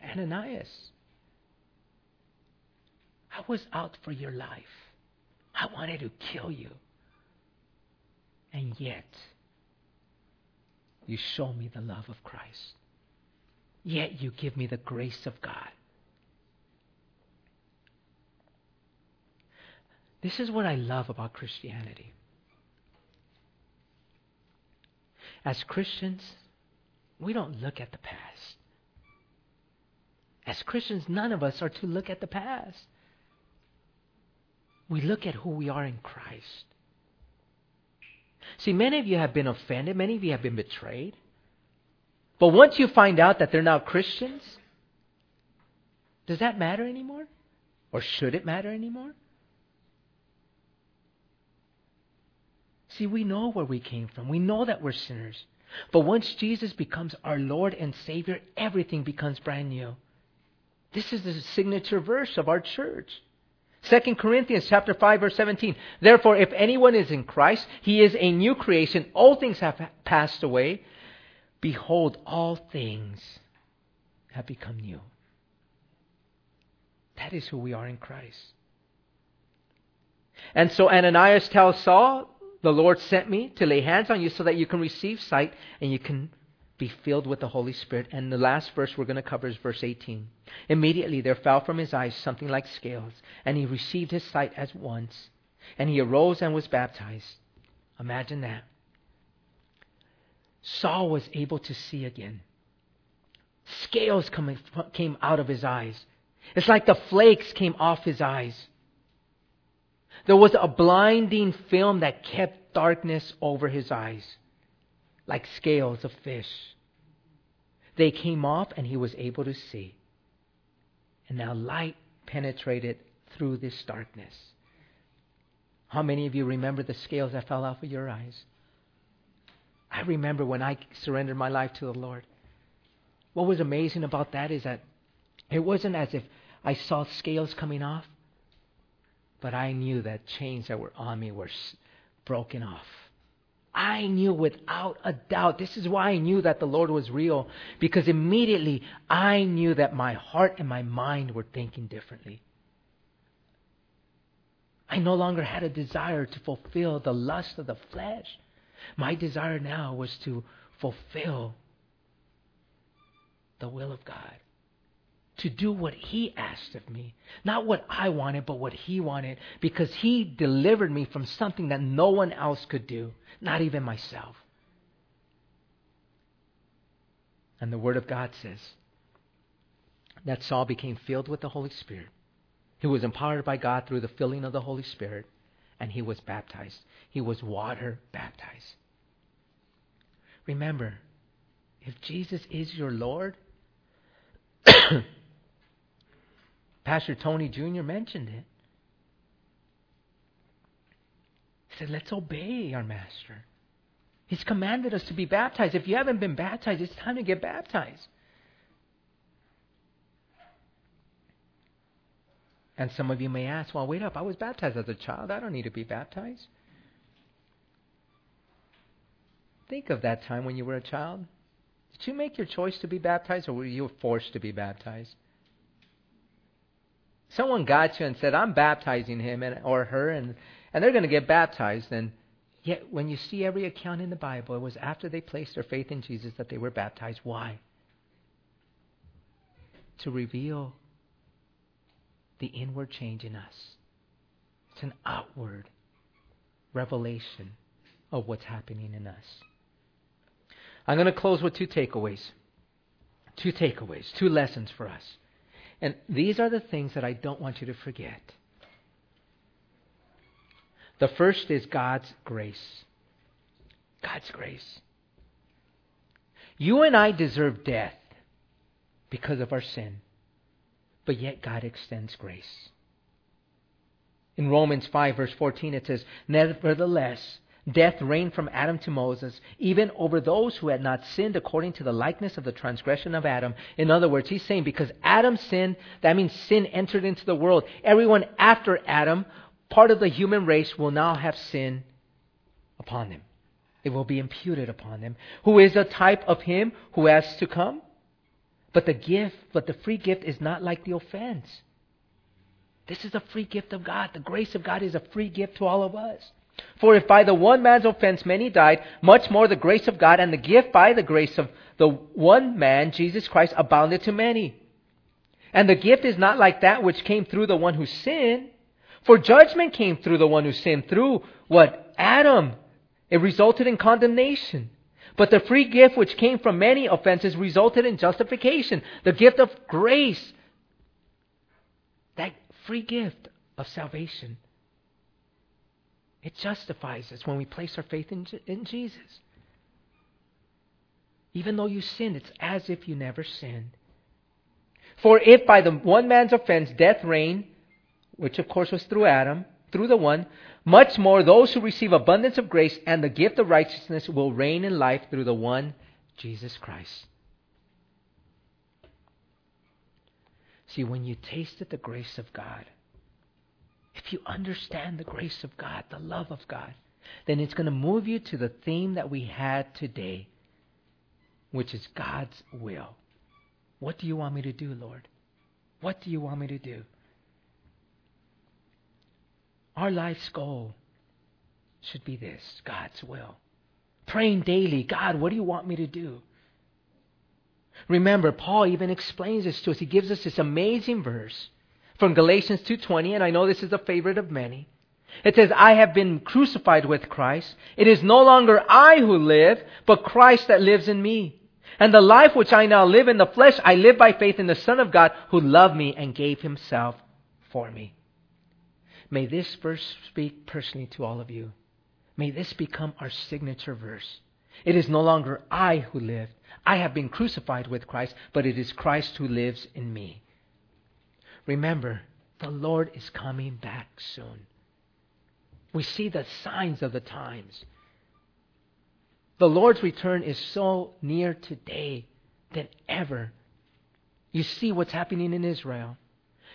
Ananias. I was out for your life. I wanted to kill you. And yet, you show me the love of Christ. Yet you give me the grace of God. This is what I love about Christianity. As Christians, we don't look at the past. As Christians, none of us are to look at the past. We look at who we are in Christ. See, many of you have been offended, many of you have been betrayed. But once you find out that they're now Christians, does that matter anymore? Or should it matter anymore? See, we know where we came from. We know that we're sinners. But once Jesus becomes our Lord and Savior, everything becomes brand new. This is the signature verse of our church. 2 Corinthians chapter 5 verse 17. Therefore, if anyone is in Christ, he is a new creation. All things have passed away. Behold, all things have become new. That is who we are in Christ. And so Ananias tells Saul, the Lord sent me to lay hands on you so that you can receive sight and you can be filled with the Holy Spirit. And the last verse we're going to cover is verse 18. Immediately there fell from his eyes something like scales, and he received his sight at once. And he arose and was baptized. Imagine that. Saul was able to see again. Scales coming, came out of his eyes. It's like the flakes came off his eyes. There was a blinding film that kept darkness over his eyes like scales of fish. They came off and he was able to see. And now light penetrated through this darkness. How many of you remember the scales that fell off of your eyes? I remember when I surrendered my life to the Lord. What was amazing about that is that it wasn't as if I saw scales coming off, but I knew that chains that were on me were broken off. I knew without a doubt, this is why I knew that the Lord was real, because immediately I knew that my heart and my mind were thinking differently. I no longer had a desire to fulfill the lust of the flesh. My desire now was to fulfill the will of God. To do what He asked of me. Not what I wanted, but what He wanted, because He delivered me from something that no one else could do, not even myself. And the Word of God says that Saul became filled with the Holy Spirit. He was empowered by God through the filling of the Holy Spirit, and he was baptized. He was water baptized. Remember, if Jesus is your Lord, Pastor Tony Jr. mentioned it. He said, Let's obey our Master. He's commanded us to be baptized. If you haven't been baptized, it's time to get baptized. And some of you may ask, well, wait up, I was baptized as a child. I don't need to be baptized. Think of that time when you were a child. Did you make your choice to be baptized or were you forced to be baptized? Someone got you and said, I'm baptizing him and, or her, and, and they're going to get baptized. And yet, when you see every account in the Bible, it was after they placed their faith in Jesus that they were baptized. Why? To reveal the inward change in us. It's an outward revelation of what's happening in us. I'm going to close with two takeaways. Two takeaways, two lessons for us. And these are the things that I don't want you to forget. The first is God's grace. God's grace. You and I deserve death because of our sin but yet God extends grace. In Romans 5, verse 14, it says, Nevertheless, death reigned from Adam to Moses, even over those who had not sinned according to the likeness of the transgression of Adam. In other words, he's saying because Adam sinned, that means sin entered into the world. Everyone after Adam, part of the human race, will now have sin upon them. It will be imputed upon them. Who is a type of him who has to come? But the gift, but the free gift is not like the offense. This is a free gift of God. The grace of God is a free gift to all of us. For if by the one man's offense many died, much more the grace of God and the gift by the grace of the one man, Jesus Christ, abounded to many. And the gift is not like that which came through the one who sinned. For judgment came through the one who sinned, through what? Adam. It resulted in condemnation. But the free gift which came from many offenses resulted in justification. The gift of grace. That free gift of salvation. It justifies us when we place our faith in, in Jesus. Even though you sinned, it's as if you never sinned. For if by the one man's offense death reigned, which of course was through Adam, through the one, much more those who receive abundance of grace and the gift of righteousness will reign in life through the one, Jesus Christ. See, when you tasted the grace of God, if you understand the grace of God, the love of God, then it's going to move you to the theme that we had today, which is God's will. What do you want me to do, Lord? What do you want me to do? Our life's goal should be this God's will. Praying daily, God, what do you want me to do? Remember, Paul even explains this to us. He gives us this amazing verse from Galatians 2:20, and I know this is a favorite of many. It says, "I have been crucified with Christ. It is no longer I who live, but Christ that lives in me. And the life which I now live in the flesh, I live by faith in the Son of God who loved me and gave himself for me." May this verse speak personally to all of you. May this become our signature verse. It is no longer I who live. I have been crucified with Christ, but it is Christ who lives in me. Remember, the Lord is coming back soon. We see the signs of the times. The Lord's return is so near today than ever. You see what's happening in Israel.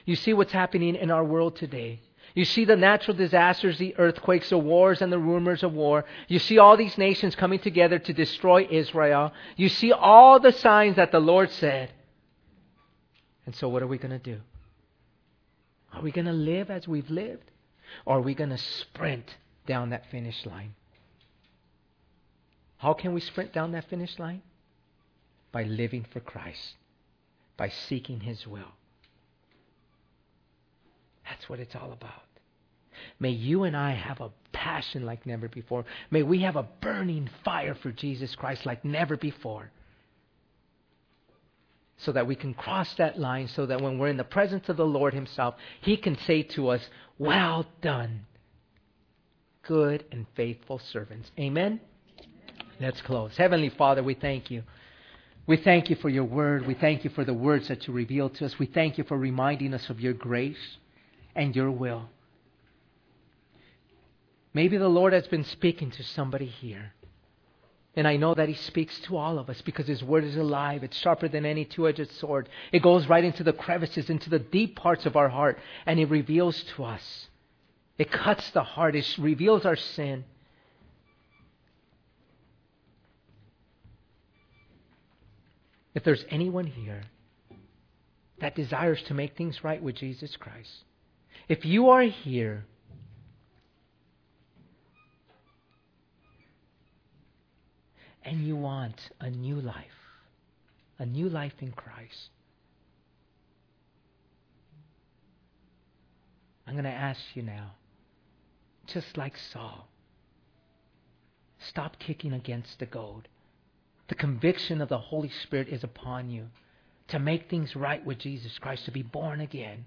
You see what's happening in our world today. You see the natural disasters, the earthquakes, the wars, and the rumors of war. You see all these nations coming together to destroy Israel. You see all the signs that the Lord said. And so, what are we going to do? Are we going to live as we've lived? Or are we going to sprint down that finish line? How can we sprint down that finish line? By living for Christ by seeking His will. That's what it's all about. May you and I have a passion like never before. May we have a burning fire for Jesus Christ like never before. So that we can cross that line, so that when we're in the presence of the Lord Himself, He can say to us, Well done, good and faithful servants. Amen? Let's close. Heavenly Father, we thank you. We thank you for your word. We thank you for the words that you revealed to us. We thank you for reminding us of your grace and your will. Maybe the Lord has been speaking to somebody here. And I know that He speaks to all of us because His Word is alive. It's sharper than any two edged sword. It goes right into the crevices, into the deep parts of our heart, and it reveals to us. It cuts the heart, it reveals our sin. If there's anyone here that desires to make things right with Jesus Christ, if you are here and you want a new life, a new life in Christ, I'm going to ask you now, just like Saul, stop kicking against the goad. The conviction of the Holy Spirit is upon you to make things right with Jesus Christ, to be born again.